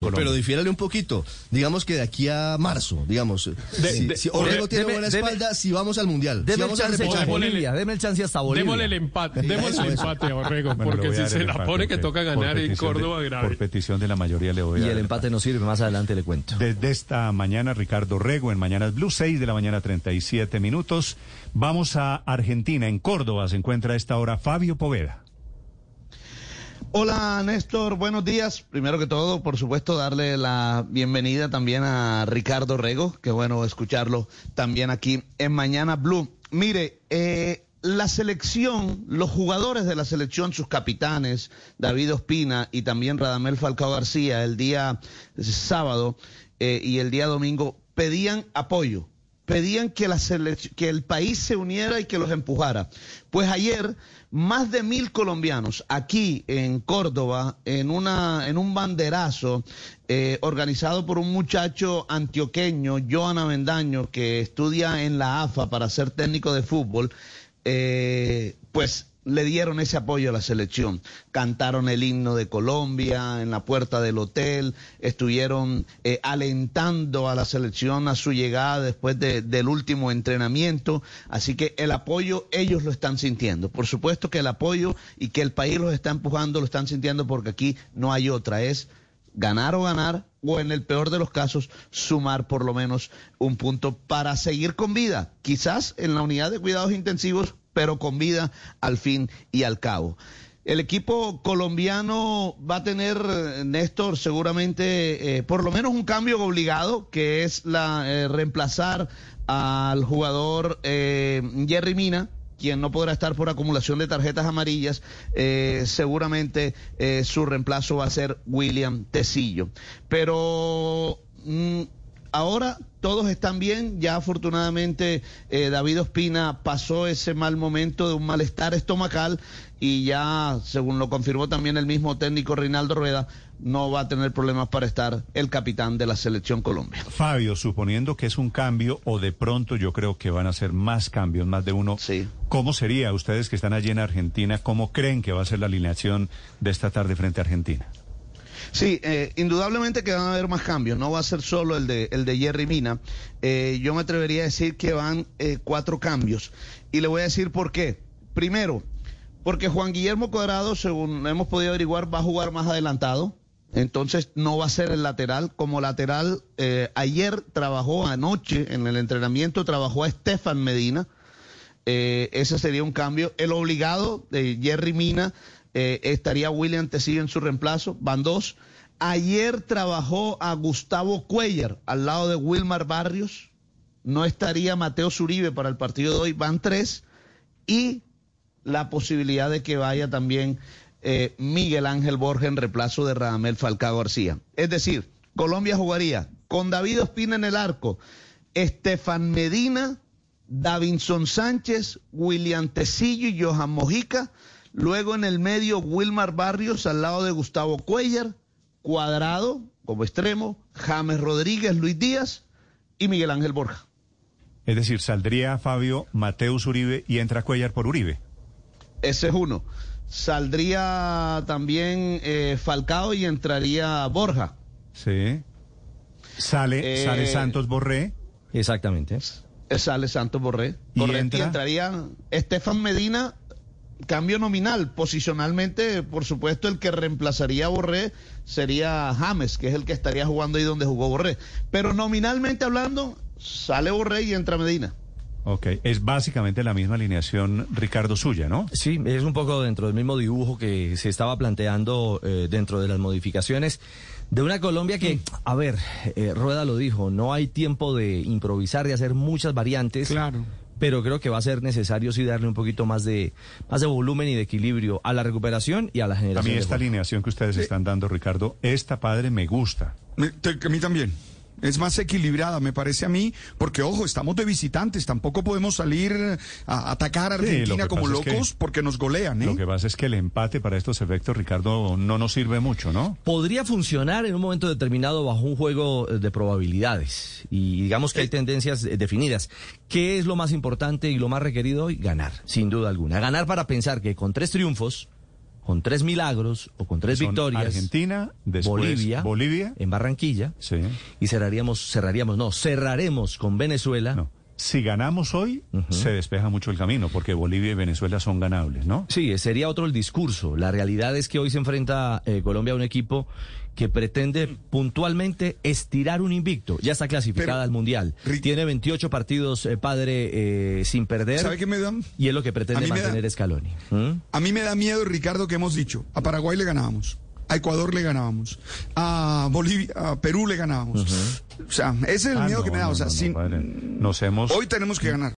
Pero difiérale un poquito. Digamos que de aquí a marzo, digamos. si, si Orrego tiene deme- buena deme- espalda, si vamos al mundial. si Deme el vamos al chance hasta. Bolivia, deme el chance hasta Bolivia. Démosle el empate, démosle el empate a Bueno, le porque si se el la empate, pone que toca ganar en de- Córdoba grave. Por petición de la mayoría le voy Y a el dar empate no sirve, más adelante le cuento. Desde esta mañana, Ricardo Rego, en Mañanas Blue, 6 de la mañana, 37 minutos. Vamos a Argentina, en Córdoba se encuentra a esta hora Fabio Poveda. Hola Néstor, buenos días. Primero que todo, por supuesto, darle la bienvenida también a Ricardo Rego, que bueno escucharlo también aquí en Mañana Blue. Mire, eh, la selección, los jugadores de la selección, sus capitanes, David Ospina y también Radamel Falcao García, el día sábado eh, y el día domingo, pedían apoyo pedían que, la que el país se uniera y que los empujara. Pues ayer, más de mil colombianos aquí en Córdoba, en, una, en un banderazo eh, organizado por un muchacho antioqueño, Joana Vendaño, que estudia en la AFA para ser técnico de fútbol, eh, pues le dieron ese apoyo a la selección. Cantaron el himno de Colombia en la puerta del hotel, estuvieron eh, alentando a la selección a su llegada después de- del último entrenamiento. Así que el apoyo ellos lo están sintiendo. Por supuesto que el apoyo y que el país los está empujando lo están sintiendo porque aquí no hay otra. Es ganar o ganar, o en el peor de los casos, sumar por lo menos un punto para seguir con vida. Quizás en la unidad de cuidados intensivos, pero con vida al fin y al cabo. El equipo colombiano va a tener, eh, Néstor, seguramente eh, por lo menos un cambio obligado, que es la eh, reemplazar al jugador Jerry Mina, quien no podrá estar por acumulación de tarjetas amarillas, seguramente su reemplazo va a ser William Tecillo. Pero mm, ahora todos están bien, ya afortunadamente eh, David Ospina pasó ese mal momento de un malestar estomacal y ya, según lo confirmó también el mismo técnico Reinaldo Rueda, no va a tener problemas para estar el capitán de la selección Colombia. Fabio, suponiendo que es un cambio o de pronto yo creo que van a ser más cambios, más de uno. Sí. ¿Cómo sería ustedes que están allí en Argentina? ¿Cómo creen que va a ser la alineación de esta tarde frente a Argentina? Sí, eh, indudablemente que van a haber más cambios, no va a ser solo el de, el de Jerry Mina. Eh, yo me atrevería a decir que van eh, cuatro cambios. Y le voy a decir por qué. Primero, porque Juan Guillermo Cuadrado, según hemos podido averiguar, va a jugar más adelantado. Entonces no va a ser el lateral. Como lateral, eh, ayer trabajó anoche en el entrenamiento, trabajó a Estefan Medina. Eh, ese sería un cambio. El obligado de Jerry Mina eh, estaría William Tecillo en su reemplazo. Van dos. Ayer trabajó a Gustavo Cuellar al lado de Wilmar Barrios. No estaría Mateo Zuribe para el partido de hoy. Van tres. Y la posibilidad de que vaya también eh, Miguel Ángel Borja en reemplazo de Radamel Falcao García. Es decir, Colombia jugaría con David Ospina en el arco, Estefan Medina, Davinson Sánchez, William Tecillo y Johan Mojica. Luego en el medio, Wilmar Barrios al lado de Gustavo Cuellar, Cuadrado como extremo, James Rodríguez, Luis Díaz y Miguel Ángel Borja. Es decir, saldría Fabio, Mateus Uribe y entra Cuellar por Uribe. Ese es uno. Saldría también eh, Falcao y entraría Borja. Sí. Sale, Eh, sale Santos Borré. Exactamente. Sale Santos Borré. ¿Y entra? Y entraría Estefan Medina, cambio nominal. Posicionalmente, por supuesto, el que reemplazaría a Borré sería James, que es el que estaría jugando ahí donde jugó Borré. Pero nominalmente hablando, sale Borré y entra Medina. Ok, es básicamente la misma alineación Ricardo suya, ¿no? Sí, es un poco dentro del mismo dibujo que se estaba planteando eh, dentro de las modificaciones de una Colombia que, a ver, eh, Rueda lo dijo, no hay tiempo de improvisar, de hacer muchas variantes. Claro. Pero creo que va a ser necesario sí darle un poquito más de más de volumen y de equilibrio a la recuperación y a la A generación. mí de esta alineación que ustedes están dando, Ricardo, esta padre me gusta. Me- te- a mí también. Es más equilibrada, me parece a mí, porque ojo, estamos de visitantes, tampoco podemos salir a atacar a Sí, lo Argentina como pasa es que- locos porque nos golean, ¿eh? Lo que pasa es que el empate para estos efectos, Ricardo, no nos sirve mucho, ¿no? Podría funcionar en un momento determinado bajo un juego eh, de probabilidades y digamos que hay tendencias eh, definidas. ¿Qué es lo más importante y lo más requerido hoy? Ganar, sin duda alguna. Ganar para pensar que con tres triunfos con tres milagros o con tres Son victorias. Argentina, después Bolivia, Bolivia. en Barranquilla. Sí. Y cerraríamos, cerraríamos, no, cerraremos con Venezuela. No. Si ganamos hoy, se despeja mucho el camino, porque Bolivia y Venezuela son ganables, ¿no? Sí, sería otro el discurso. La realidad es que hoy se enfrenta eh, Colombia a un equipo que pretende puntualmente estirar un invicto. Ya está clasificada Pero, al Mundial. Rick- Tiene 28 partidos, eh, padre, eh, sin perder. ¿Sabe qué me da? Y es lo que pretende da- mantener Scaloni. ¿Mm? A mí me da miedo, Ricardo, que hemos dicho. A Paraguay le ganábamos. A Ecuador le ganábamos. A Bolivia, a Perú le ganábamos. O sea, ese es el Ah, miedo no, que me da. o sea, no, no, sin-. Nos hemos... hoy tenemos que ganar.